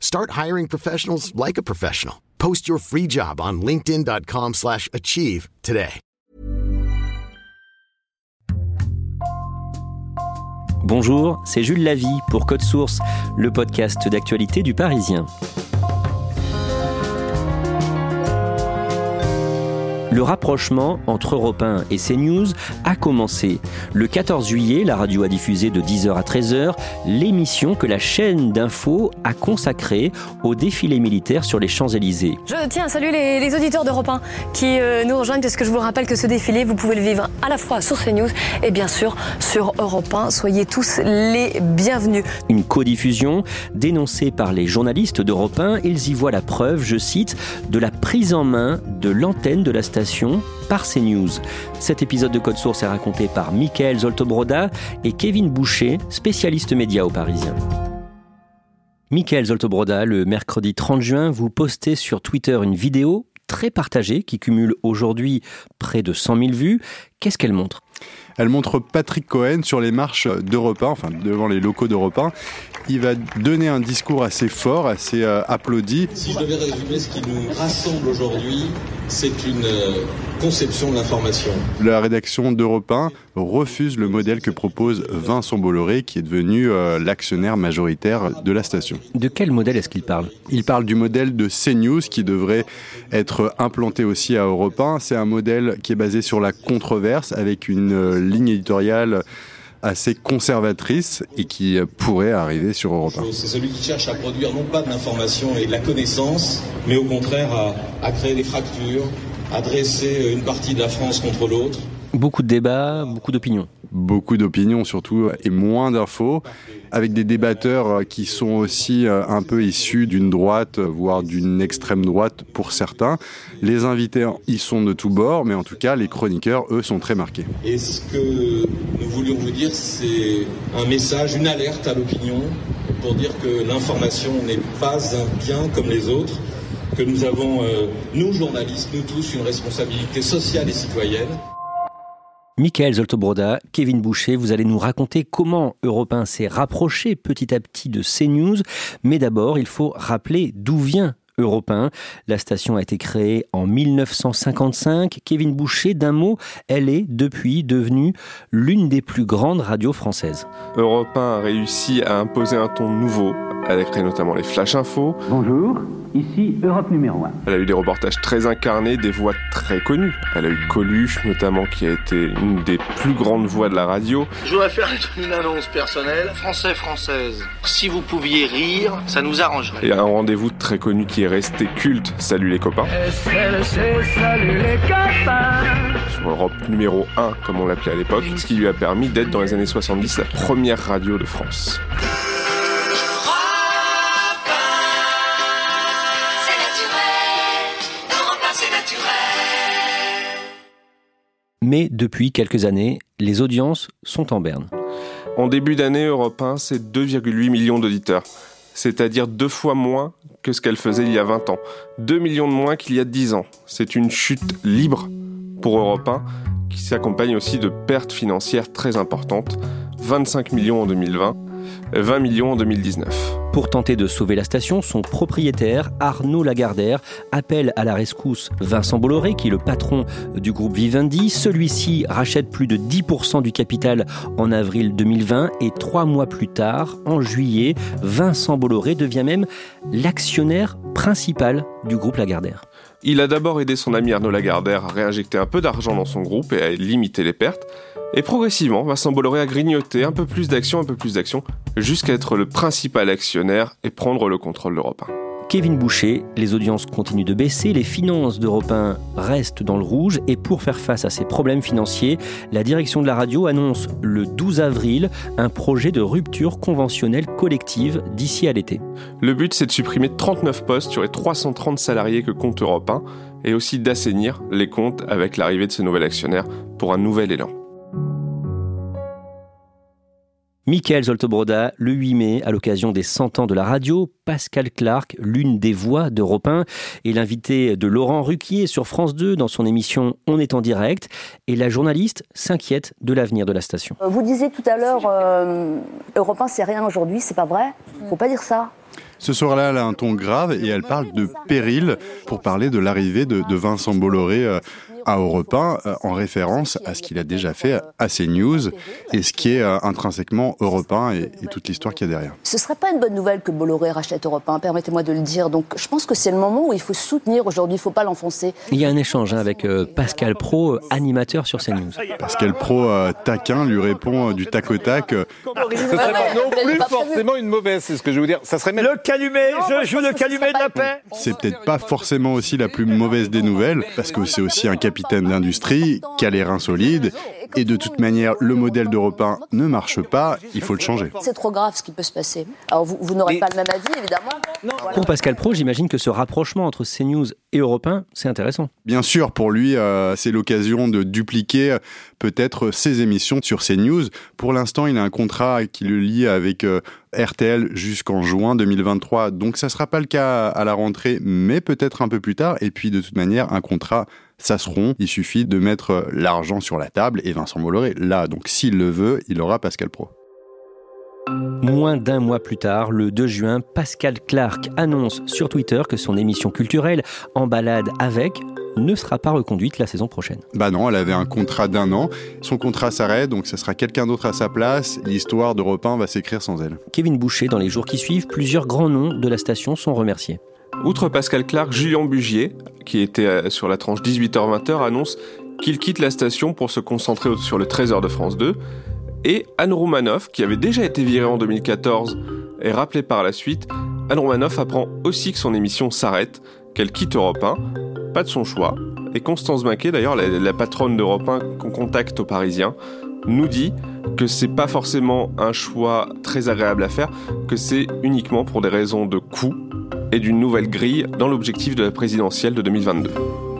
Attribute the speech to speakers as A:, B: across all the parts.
A: Start hiring professionals like a professional. Post your free job on linkedin.com/achieve slash achieve today.
B: Bonjour, c'est Jules Lavie pour Code Source, le podcast d'actualité du Parisien. Le rapprochement entre Europe 1 et CNews a commencé. Le 14 juillet, la radio a diffusé de 10h à 13h l'émission que la chaîne d'info a consacrée au défilé militaire sur les Champs-Élysées.
C: Je tiens à saluer les, les auditeurs d'Europe 1 qui euh, nous rejoignent parce que je vous rappelle que ce défilé, vous pouvez le vivre à la fois sur CNews et bien sûr sur Europe 1. Soyez tous les bienvenus.
B: Une codiffusion dénoncée par les journalistes d'Europe 1. Ils y voient la preuve, je cite, de la prise en main de l'antenne de la station par CNews. Cet épisode de Code Source est raconté par Michael Zoltobroda et Kevin Boucher, spécialiste média au Parisien. Michael Zoltobroda, le mercredi 30 juin, vous postez sur Twitter une vidéo très partagée qui cumule aujourd'hui près de 100 000 vues. Qu'est-ce qu'elle montre?
D: Elle montre Patrick Cohen sur les marches d'Europe 1, enfin devant les locaux d'Europe 1. Il va donner un discours assez fort, assez euh, applaudi.
E: Si je devais résumer ce qui nous rassemble aujourd'hui, c'est une euh, conception de l'information.
D: La rédaction d'Europe 1 refuse le modèle que propose Vincent Bolloré, qui est devenu euh, l'actionnaire majoritaire de la station.
B: De quel modèle est-ce qu'il parle?
D: Il parle du modèle de CNews qui devrait être implanté aussi à Europe 1. C'est un modèle qui est basé sur la controverse avec une euh, ligne éditoriale assez conservatrice et qui pourrait arriver sur Europe 1.
E: C'est celui qui cherche à produire non pas de l'information et de la connaissance, mais au contraire à, à créer des fractures, à dresser une partie de la France contre l'autre.
B: Beaucoup de débats, beaucoup d'opinions.
D: Beaucoup d'opinions surtout et moins d'infos, avec des débatteurs qui sont aussi euh, un peu issus d'une droite, voire d'une extrême droite pour certains. Les invités y sont de tous bords, mais en tout cas les chroniqueurs, eux, sont très marqués.
E: Et ce que nous voulions vous dire, c'est un message, une alerte à l'opinion pour dire que l'information n'est pas un bien comme les autres, que nous avons, euh, nous journalistes, nous tous, une responsabilité sociale et citoyenne.
B: Michael Zoltobroda, Kevin Boucher, vous allez nous raconter comment Europe 1 s'est rapproché petit à petit de CNews. Mais d'abord, il faut rappeler d'où vient Europe 1. La station a été créée en 1955. Kevin Boucher, d'un mot, elle est depuis devenue l'une des plus grandes radios françaises.
F: Europe 1 a réussi à imposer un ton nouveau. Elle a créé notamment les Flash Info.
G: Bonjour, ici Europe numéro 1.
F: Elle a eu des reportages très incarnés, des voix très connues. Elle a eu Coluche, notamment, qui a été une des plus grandes voix de la radio.
H: Je voudrais faire une annonce personnelle. Français, française, si vous pouviez rire, ça nous arrangerait.
F: Et un rendez-vous très connu qui est resté culte, Salut les copains.
G: salut les copains?
F: Sur Europe numéro 1, comme on l'appelait à l'époque, ce qui lui a permis d'être dans les années 70 la première radio de France.
B: Mais depuis quelques années, les audiences sont en berne.
F: En début d'année, Europe 1, c'est 2,8 millions d'auditeurs. C'est-à-dire deux fois moins que ce qu'elle faisait il y a 20 ans. 2 millions de moins qu'il y a 10 ans. C'est une chute libre pour Europe 1 qui s'accompagne aussi de pertes financières très importantes. 25 millions en 2020, 20 millions en 2019.
B: Pour tenter de sauver la station, son propriétaire, Arnaud Lagardère, appelle à la rescousse Vincent Bolloré, qui est le patron du groupe Vivendi. Celui-ci rachète plus de 10% du capital en avril 2020 et trois mois plus tard, en juillet, Vincent Bolloré devient même l'actionnaire principal du groupe Lagardère.
F: Il a d'abord aidé son ami Arnaud Lagardère à réinjecter un peu d'argent dans son groupe et à limiter les pertes. Et progressivement, Vincent Bolloré a grignoté un peu plus d'actions, un peu plus d'actions, jusqu'à être le principal actionnaire et prendre le contrôle d'Europe 1.
B: Kevin Boucher, les audiences continuent de baisser, les finances d'Europe 1 restent dans le rouge et pour faire face à ces problèmes financiers, la direction de la radio annonce le 12 avril un projet de rupture conventionnelle collective d'ici à l'été.
F: Le but c'est de supprimer 39 postes sur les 330 salariés que compte Europe 1 et aussi d'assainir les comptes avec l'arrivée de ce nouvel actionnaire pour un nouvel élan.
B: Michael Zoltobroda, le 8 mai, à l'occasion des 100 ans de la radio, Pascal Clark, l'une des voix d'Europe 1, est l'invité de Laurent Ruquier sur France 2 dans son émission On est en direct, et la journaliste s'inquiète de l'avenir de la station.
I: Euh, vous disiez tout à l'heure, euh, Europe 1 c'est rien aujourd'hui, c'est pas vrai Faut pas dire ça.
D: Ce soir-là, elle a un ton grave et elle parle de péril pour parler de l'arrivée de, Vincent Bolloré euh, à Europe 1 euh, en référence à ce qu'il a déjà fait à CNews et ce qui est euh, intrinsèquement Europe 1 et, toute l'histoire qu'il y a derrière.
I: Ce serait pas une bonne nouvelle que Bolloré rachète Europe 1, permettez-moi de le dire. Donc je pense que c'est le moment où il faut soutenir aujourd'hui, il ne faut pas l'enfoncer.
B: Il y a un échange hein, avec euh, Pascal Pro, animateur sur CNews.
D: Pascal Pro, taquin, lui répond du tac au tac.
J: Ce serait pas non plus forcément une mauvaise, c'est ce que je veux dire. Ça serait
K: Le calumet, je joue le calumet de la paix.
D: C'est peut-être pas forcément aussi la plus mauvaise des nouvelles, parce que c'est aussi un capitaine capitaine d'industrie qui a les reins solides. Et de toute manière, le modèle d'Europe 1 ne marche pas, il faut le changer.
I: C'est trop grave ce qui peut se passer. Alors vous, n'aurez pas le même avis, évidemment.
B: Pour Pascal Pro, j'imagine que ce rapprochement entre CNews et Europe 1, c'est intéressant.
D: Bien sûr, pour lui, euh, c'est l'occasion de dupliquer peut-être ses émissions sur CNews. Pour l'instant, il a un contrat qui le lie avec euh, RTL jusqu'en juin 2023. Donc ça ne sera pas le cas à la rentrée, mais peut-être un peu plus tard. Et puis de toute manière, un contrat ça se rompt. Il suffit de mettre l'argent sur la table et Vincent Bolloré, là, donc s'il le veut, il aura Pascal Pro.
B: Moins d'un mois plus tard, le 2 juin, Pascal Clark annonce sur Twitter que son émission culturelle En balade avec ne sera pas reconduite la saison prochaine.
D: Bah non, elle avait un contrat d'un an. Son contrat s'arrête, donc ce sera quelqu'un d'autre à sa place. L'histoire de 1 va s'écrire sans elle.
B: Kevin Boucher, dans les jours qui suivent, plusieurs grands noms de la station sont remerciés.
F: Outre Pascal Clark, Julien Bugier, qui était euh, sur la tranche 18h-20h, annonce qu'il quitte la station pour se concentrer sur le 13h de France 2. Et Anne Roumanoff, qui avait déjà été virée en 2014 et rappelée par la suite, Anne Roumanoff apprend aussi que son émission s'arrête, qu'elle quitte Europe 1, pas de son choix. Et Constance Maquet, d'ailleurs, la, patronne d'Europe 1 qu'on contacte aux Parisiens, nous dit que c'est pas forcément un choix très agréable à faire, que c'est uniquement pour des raisons de coût et d'une nouvelle grille dans l'objectif de la présidentielle de 2022.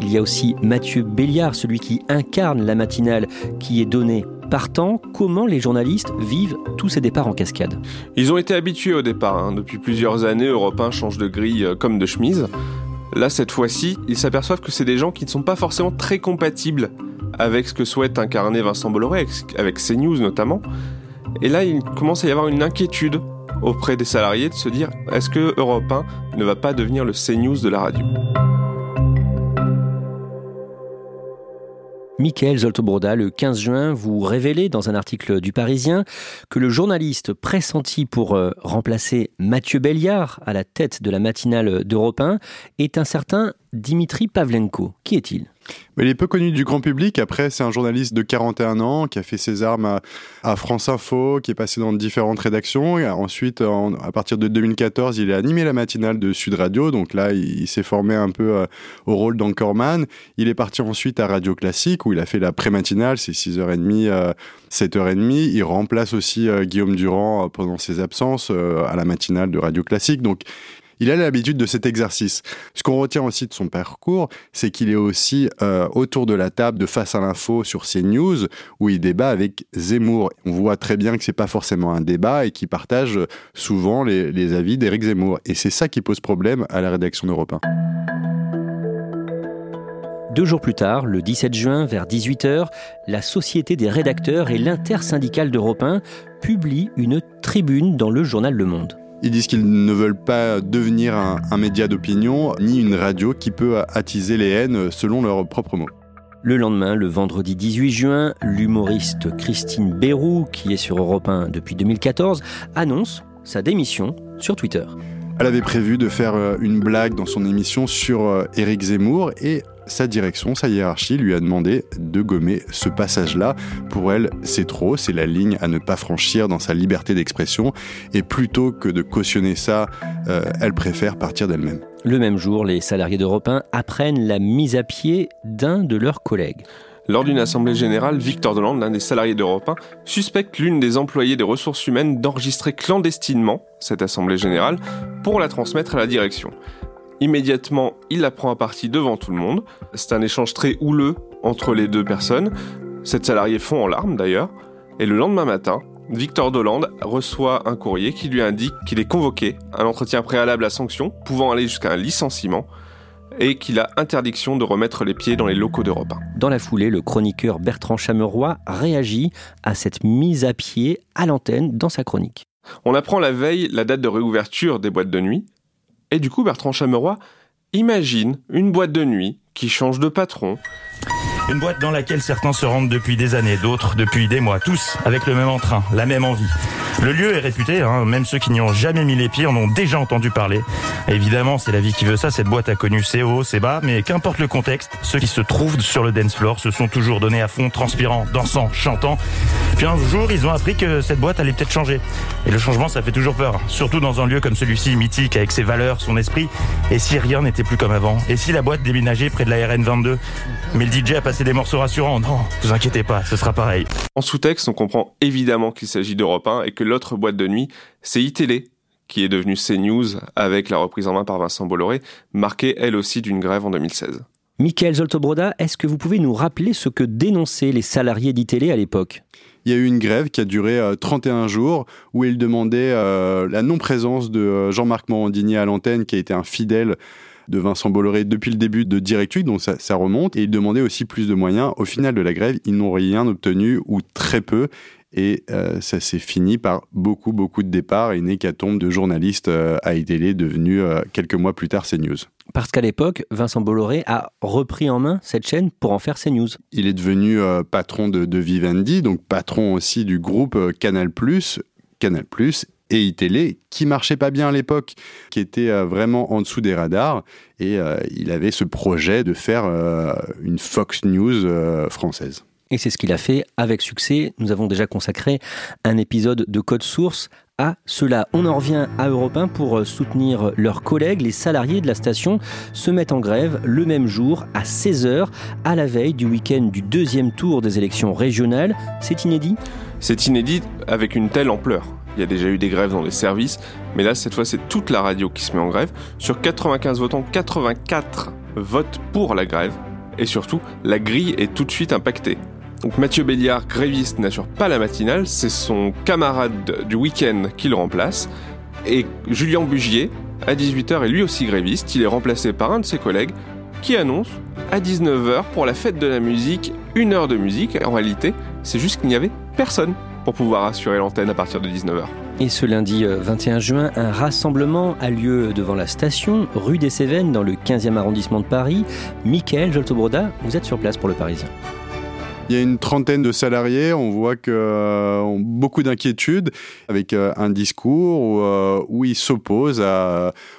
B: Il y a aussi Mathieu Béliard, celui qui incarne la matinale qui est donnée Partant, comment les journalistes vivent tous ces départs en cascade?
F: Ils ont été habitués au départ. Hein. Depuis plusieurs années, Europe 1 change de grille euh, comme de chemise. Là, cette fois-ci, ils s'aperçoivent que c'est des gens qui ne sont pas forcément très compatibles avec ce que souhaite incarner Vincent Bolloré, avec CNews notamment. Et là, il commence à y avoir une inquiétude auprès des salariés de se dire est-ce que Europe 1 ne va pas devenir le CNews de la radio?
B: Michael Zoltobroda, le 15 juin, vous révélez dans un article du Parisien que le journaliste pressenti pour euh, remplacer Mathieu Béliard à la tête de la matinale d'Europe 1 est un certain Dimitri Pavlenko. Qui est-il?
D: Il est peu connu du grand public. Après, c'est un journaliste de 41 ans qui a fait ses armes à, France Info, qui est passé dans différentes rédactions. Et ensuite, à partir de 2014, il a animé la matinale de Sud Radio. Donc là, il, s'est formé un peu euh, au rôle d'anchorman. Il est parti ensuite à Radio Classique où il a fait la pré-matinale, c'est 6h30, 7h30. Euh, il remplace aussi euh, Guillaume Durand pendant ses absences à la matinale de Radio Classique. Donc, il a l'habitude de cet exercice. Ce qu'on retient aussi de son parcours, c'est qu'il est aussi euh, autour de la table de Face à l'info sur CNews, où il débat avec Zemmour. On voit très bien que c'est pas forcément un débat et qu'il partage souvent les, avis d'Éric Zemmour. Et c'est ça qui pose problème à la rédaction d'Europe 1.
B: Deux jours plus tard, le 17 juin, vers 18h, la Société des rédacteurs et l'intersyndicale d'Europe 1 publient une tribune dans le journal Le Monde.
D: Ils disent qu'ils ne veulent pas devenir un, média d'opinion ni une radio qui peut attiser les haines selon leurs propres mots.
B: Le lendemain, le vendredi 18 juin, l'humoriste Christine Bérou, qui est sur Europe 1 depuis 2014, annonce sa démission sur Twitter.
D: Elle avait prévu de faire euh, une blague dans son émission sur euh, Éric Zemmour et sa direction, sa hiérarchie lui a demandé de gommer ce passage-là. Pour elle, c'est trop, c'est la ligne à ne pas franchir dans sa liberté d'expression. Et plutôt que de cautionner ça, euh, elle préfère partir d'elle-même.
B: Le même jour, les salariés d'Europe 1 apprennent la mise à pied d'un de leurs collègues.
F: Lors d'une assemblée générale, Victor Delande, l'un des salariés d'Europe 1, suspecte l'une des employées des ressources humaines d'enregistrer clandestinement cette assemblée générale pour la transmettre à la direction. Immédiatement, il la prend à partie devant tout le monde. C'est un échange très houleux entre les deux personnes. Cette salariée fond en larmes d'ailleurs. Et le lendemain matin, Victor Dolande reçoit un courrier qui lui indique qu'il est convoqué à un entretien préalable à sanction, pouvant aller jusqu'à un licenciement, et qu'il a interdiction de remettre les pieds dans les locaux d'Europe 1.
B: Dans la foulée, le chroniqueur Bertrand Chameroy réagit à cette mise à pied à l'antenne dans sa chronique.
F: On apprend la veille la date de réouverture des boîtes de nuit, et du coup Bertrand Chameroy imagine une boîte de nuit qui change de patron,
L: une boîte dans laquelle certains se rendent depuis des années, d'autres depuis des mois, tous avec le même entrain, la même envie. Le lieu est réputé, hein, même ceux qui n'y ont jamais mis les pieds en ont déjà entendu parler. Évidemment, c'est la vie qui veut ça, cette boîte a connu ses hauts, ses bas, mais qu'importe le contexte, ceux qui se trouvent sur le dance floor se sont toujours donnés à fond, transpirant, dansant, chantant. Puis un jour, ils ont appris que cette boîte allait peut-être changer. Et le changement, ça fait toujours peur, surtout dans un lieu comme celui-ci, mythique, avec ses valeurs, son esprit. Et si rien n'était plus comme avant? Et si la boîte déménageait près de la RN22 Mais le DJ a passé des morceaux rassurants. Non, vous inquiétez pas, ce sera pareil.
F: En sous-texte, on comprend évidemment qu'il s'agit d'Europe 1 et que l'autre boîte de nuit, c'est iTélé, qui est devenue CNews avec la reprise en main par Vincent Bolloré, marquée elle aussi d'une grève en 2016.
B: Michael Zoltobroda, est-ce que vous pouvez nous rappeler ce que dénonçaient les salariés d'ITélé à l'époque?
D: Il y a eu une grève qui a duré 31 euh, jours où ils demandaient euh, la non-présence de euh, Jean-Marc Morandini à l'antenne, qui a été un fidèle de Vincent Bolloré depuis le début de Direct donc ça, ça remonte. Et ils demandaient aussi plus de moyens. Au final de la grève, ils n'ont rien obtenu ou très peu. Et euh, ça s'est fini par beaucoup, beaucoup de départs et une hécatombe de journalistes euh, à ITL devenus euh, quelques mois plus tard CNews.
B: Parce qu'à l'époque, Vincent Bolloré a repris en main cette chaîne pour en faire CNews.
D: Il est devenu patron de, de, Vivendi, donc patron aussi du groupe Canal+, Canal+, et iTélé, qui marchait pas bien à l'époque, qui était vraiment en dessous des radars, et il avait ce projet de faire une Fox News française.
B: Et c'est ce qu'il a fait avec succès. Nous avons déjà consacré un épisode de Code Source à cela. On en revient à Europe 1 pour soutenir leurs collègues. Les salariés de la station se mettent en grève le même jour à 16h à la veille du week-end du deuxième tour des élections régionales. C'est inédit?
F: C'est inédit avec une telle ampleur. Il y a déjà eu des grèves dans les services, mais là, cette fois, c'est toute la radio qui se met en grève. Sur 95 votants, 84 votent pour la grève. Et surtout, la grille est tout de suite impactée. Donc Mathieu Béliard, gréviste, n'assure pas la matinale, c'est son camarade du week-end qui le remplace. Et Julien Bugier, à 18h, est lui aussi gréviste, il est remplacé par un de ses collègues qui annonce à 19h pour la fête de la musique, une heure de musique. En réalité, c'est juste qu'il n'y avait personne pour pouvoir assurer l'antenne à partir de 19h.
B: Et ce lundi 21 euh, juin, un rassemblement a lieu devant la station, rue des Cévennes, dans le 15e arrondissement de Paris. Michael Joltobroda, vous êtes sur place pour le Parisien.
D: Il y a une trentaine de salariés, on voit que euh, ont beaucoup d'inquiétudes avec euh, un discours où, euh, où ils s'opposent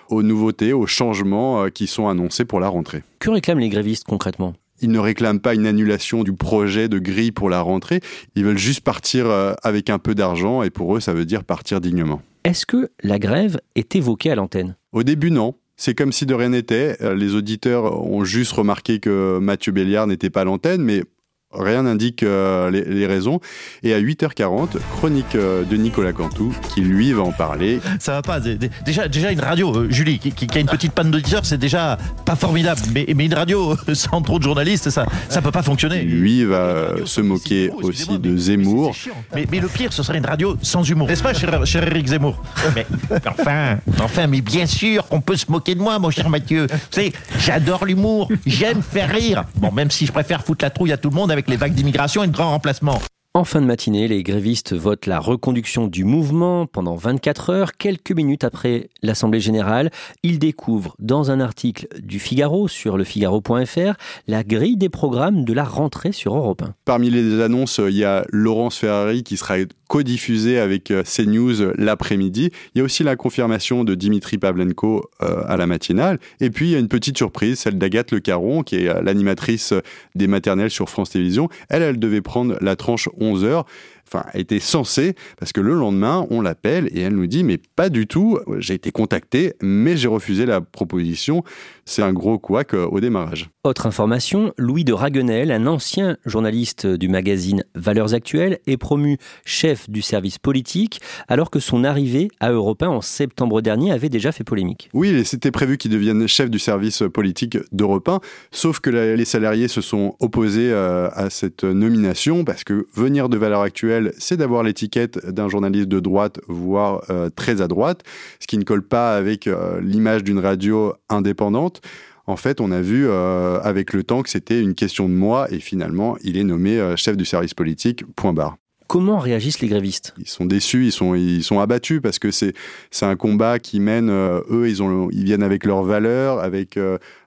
D: aux nouveautés, aux changements qui sont annoncés pour la rentrée.
B: Que réclament les grévistes concrètement?
D: Ils ne réclament pas une annulation du projet de grille pour la rentrée, ils veulent juste partir avec un peu d'argent et pour eux ça veut dire partir dignement.
B: Est-ce que la grève est évoquée à l'antenne?
D: Au début non, c'est comme si de rien n'était. Les auditeurs ont juste remarqué que Mathieu Béliard n'était pas à l'antenne, mais Rien n'indique euh, les, raisons. Et à 8h40, chronique euh, de Nicolas Cantou, qui lui va en parler.
M: Ça va pas. Déjà, déjà une radio, euh, Julie, qui, a une petite panne d'auditeurs, c'est déjà pas formidable. Mais, mais une radio sans trop de journalistes, ça, ça peut pas fonctionner.
D: Lui va se moquer aussi de Zemmour.
M: Mais, mais, le pire, ce serait une radio sans humour. N'est-ce pas, cher, cher Eric Zemmour? Mais, Enfin, enfin, mais bien sûr qu'on peut se moquer de moi, mon cher Mathieu. Tu sais, j'adore l'humour, j'aime faire rire. Bon, même si je préfère foutre la trouille à tout le monde avec les vagues d'immigration et de grands remplacements.
B: En fin de matinée, les grévistes votent la reconduction du mouvement pendant 24 heures. Quelques minutes après l'Assemblée générale, ils découvrent dans un article du Figaro sur lefigaro.fr la grille des programmes de la rentrée sur Europe 1.
D: Parmi les annonces, il y a Laurence Ferrari qui sera codiffusé avec euh, CNews euh, l'après-midi. Il y a aussi la confirmation de Dimitri Pavlenko euh, à la matinale. Et puis, il y a une petite surprise, celle d'Agathe Le Caron, qui est l'animatrice des maternelles sur France Télévisions. Elle, elle devait prendre la tranche 11 heures enfin, était censée, parce que le lendemain, on l'appelle et elle nous dit, mais pas du tout, j'ai été contacté, mais j'ai refusé la proposition. C'est un gros couac au démarrage.
B: Autre information, Louis de Raguenel, un ancien journaliste du magazine Valeurs Actuelles, est promu chef du service politique, alors que son arrivée à Europe 1 en septembre dernier avait déjà fait polémique.
D: Oui, c'était prévu qu'il devienne chef du service politique d'Europe 1, sauf que les salariés se sont opposés euh, à cette nomination, parce que venir de Valeurs Actuelles, c'est d'avoir l'étiquette d'un journaliste de droite, voire euh, très à droite, ce qui ne colle pas avec euh, l'image d'une radio indépendante. En fait, on a vu euh, avec le temps que c'était une question de moi et finalement, il est nommé chef du service politique, point barre.
B: Comment réagissent les grévistes?
D: Ils sont déçus, ils sont, ils sont abattus parce que c'est, un combat qui mène, eux, ils, ont, ils viennent avec leurs valeurs, avec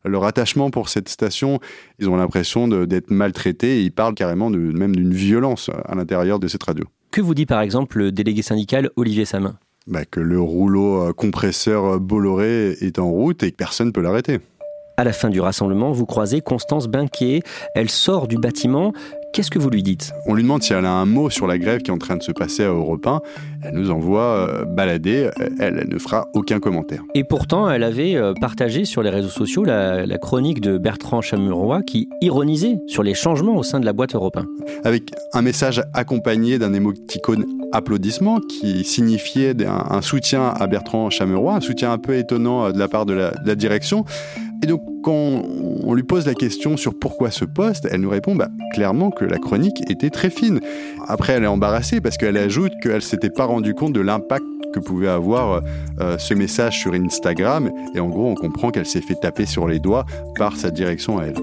D: leur attachement pour cette station. Ils ont l'impression d'être maltraités et ils parlent carrément de, même d'une violence à l'intérieur de cette radio.
B: Que vous dit par exemple le délégué syndical Olivier Samin?
D: Bah, Que le rouleau compresseur Bolloré est en route et que personne ne peut l'arrêter.
B: À la fin du rassemblement, vous croisez Constance Binquet. Elle sort du bâtiment. Qu'est-ce que vous lui dites?
D: On lui demande si elle a un mot sur la grève qui est en train de se passer à Europe 1. Elle nous envoie euh, balader, elle, ne fera aucun commentaire.
B: Et pourtant, elle avait euh, partagé sur les réseaux sociaux la, chronique de Bertrand Chamuroy qui ironisait sur les changements au sein de la boîte Europe 1.
D: Avec un message accompagné d'un émoticône applaudissement qui signifiait un, soutien à Bertrand Chameroy, un soutien un peu étonnant euh, de la part de la, de la direction. Et donc, quand on lui pose la question sur pourquoi ce poste, elle nous répond bah, clairement que la chronique était très fine. Après, elle est embarrassée parce qu'elle ajoute qu'elle s'était pas rendu compte de l'impact que pouvait avoir euh, ce message sur Instagram. Et en gros, on comprend qu'elle s'est fait taper sur les doigts par sa direction à elle.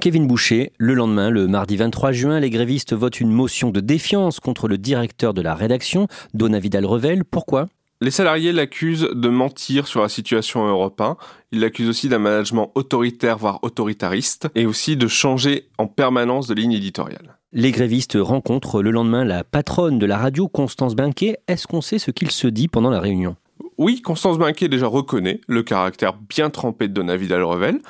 B: Kevin Boucher, le lendemain, le mardi 23 juin, les grévistes votent une motion de défiance contre le directeur de la rédaction, Dona Vidal-Revel. Pourquoi?
F: Les salariés l'accusent de mentir sur la situation européenne. Ils l'accusent aussi d'un management autoritaire, voire autoritariste, et aussi de changer en permanence de ligne éditoriale.
B: Les grévistes rencontrent le lendemain la patronne de la radio, Constance Binquet. Est-ce qu'on sait ce qu'il se dit pendant la réunion?
F: Oui, Constance Binquet déjà reconnaît le caractère bien trempé de Dona Vidal-Revel.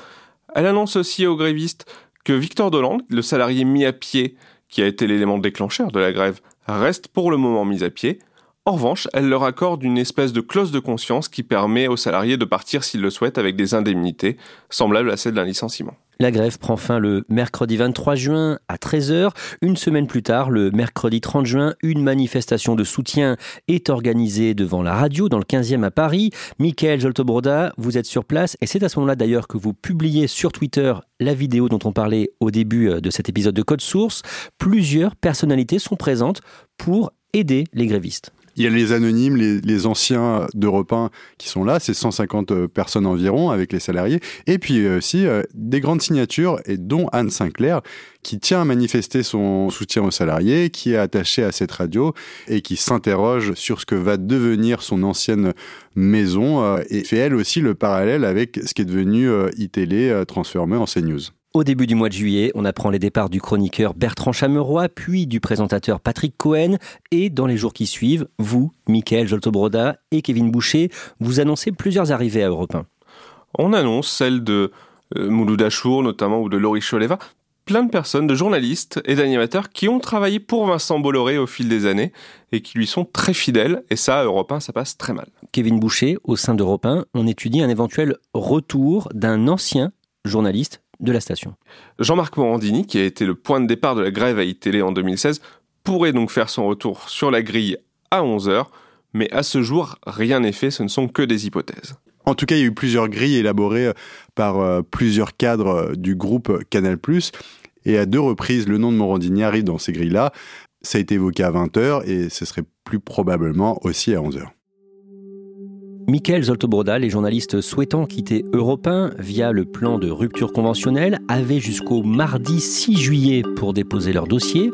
F: Elle annonce aussi aux grévistes que Victor Dolande, le salarié mis à pied, qui a été l'élément déclencheur de la grève, reste pour le moment mis à pied, en revanche, elle leur accorde une espèce de clause de conscience qui permet aux salariés de partir s'ils le souhaitent avec des indemnités semblables à celles d'un licenciement.
B: La grève prend fin le mercredi 23 juin à 13h. Une semaine plus tard, le mercredi 30 juin, une manifestation de soutien est organisée devant la radio dans le 15e à Paris. Michael Joltobroda, vous êtes sur place et c'est à ce moment-là d'ailleurs que vous publiez sur Twitter la vidéo dont on parlait au début euh, de cet épisode de Code Source. Plusieurs personnalités sont présentes pour aider les grévistes.
D: Il y a les anonymes, les, anciens d'Europe 1 qui sont là, c'est 150 euh, personnes environ avec les salariés. Et puis aussi euh, des grandes signatures, et dont Anne Sinclair, qui tient à manifester son soutien aux salariés, qui est attachée à cette radio et qui s'interroge sur ce que va devenir son ancienne maison euh, et fait elle aussi le parallèle avec ce qui est devenu iTélé transformé en CNews.
B: Au début du mois de juillet, on apprend les départs du chroniqueur Bertrand Chameroy, puis du présentateur Patrick Cohen, et dans les jours qui suivent, vous, Michael Joltobroda et Kevin Boucher, vous annoncez plusieurs arrivées à Europe 1.
F: On annonce celle de euh, Mouloud Achour, notamment, ou de Laurie Choleva, plein de personnes, de journalistes et d'animateurs qui ont travaillé pour Vincent Bolloré au fil des années et qui lui sont très fidèles. Et ça, à Europe 1, ça passe très mal.
B: Kevin Boucher, au sein d'Europe 1, on étudie un éventuel retour d'un ancien journaliste de la station.
F: Jean-Marc Morandini, qui a été le point de départ de la grève à iTélé en 2016, pourrait donc faire son retour sur la grille à 11h, mais à ce jour, rien n'est fait, ce ne sont que des hypothèses.
D: En tout cas, il y a eu plusieurs grilles élaborées euh, par euh, plusieurs cadres euh, du groupe Canal+, et à deux reprises, le nom de Morandini arrive dans ces grilles-là. Ça a été évoqué à 20h et ce serait plus probablement aussi à 11h.
B: Michael Zoltobroda, les journalistes souhaitant quitter Europe 1 via le plan de rupture conventionnelle avaient jusqu'au mardi 6 juillet pour déposer leur dossier.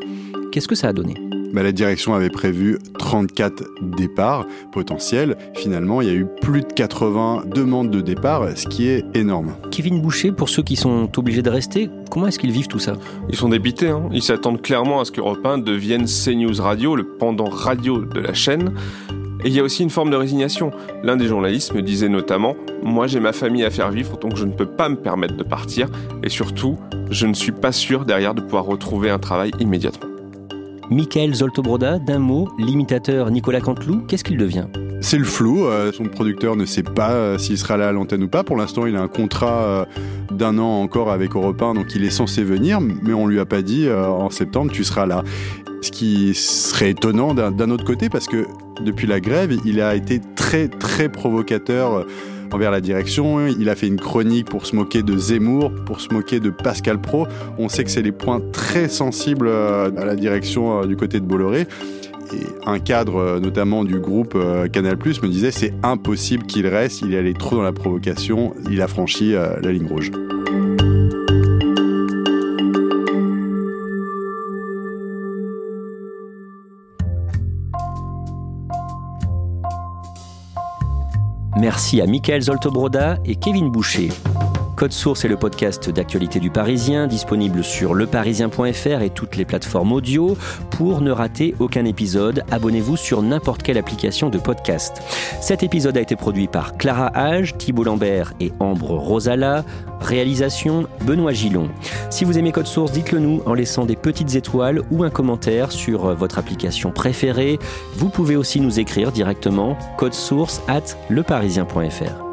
B: Qu'est-ce que ça a donné?
D: Bah, la direction avait prévu 34 départs potentiels. Finalement, il y a eu plus de 80 demandes de départ, ce qui est énorme.
B: Kevin Boucher, pour ceux qui sont obligés de rester, comment est-ce qu'ils vivent tout ça?
F: Ils sont débités, hein. ils s'attendent clairement à ce qu'Europe 1 devienne CNews Radio, le pendant radio de la chaîne. Et il y a aussi une forme de résignation. L'un des journalistes me disait notamment Moi j'ai ma famille à faire vivre, donc je ne peux pas me permettre de partir. Et surtout, je ne suis pas sûr derrière de pouvoir retrouver un travail immédiatement.
B: Michael Zoltobroda, d'un mot, l'imitateur Nicolas Canteloup, qu'est-ce qu'il devient?
D: C'est le flou. Euh, son producteur ne sait pas euh, s'il sera là à l'antenne ou pas. Pour l'instant, il a un contrat euh, d'un an encore avec Europe 1, donc il est censé venir, mais on lui a pas dit en septembre tu seras là. Ce qui serait étonnant d'un autre côté, parce que depuis la grève, il a été très très provocateur envers la direction. Il a fait une chronique pour se moquer de Zemmour, pour se moquer de Pascal Pro. On sait que c'est les points très sensibles à la direction du côté de Bolloré. Et un cadre, euh, notamment du groupe euh, Canal+, me disait c'est impossible qu'il reste, il est allé trop dans la provocation, il a franchi euh, la ligne rouge.
B: Merci à Michael Zoltobroda et Kevin Boucher. Code Source est le podcast d'actualité du Parisien, disponible sur leparisien.fr et toutes les plateformes audio. Pour ne rater aucun épisode, abonnez-vous sur n'importe quelle application de podcast. Cet épisode a été produit par Clara Hage, Thibault Lambert et Ambre Rosala. Réalisation Benoît Gillon. Si vous aimez Code Source, dites-le nous en laissant des petites étoiles ou un commentaire sur votre application préférée. Vous pouvez aussi nous écrire directement code source at leparisien.fr.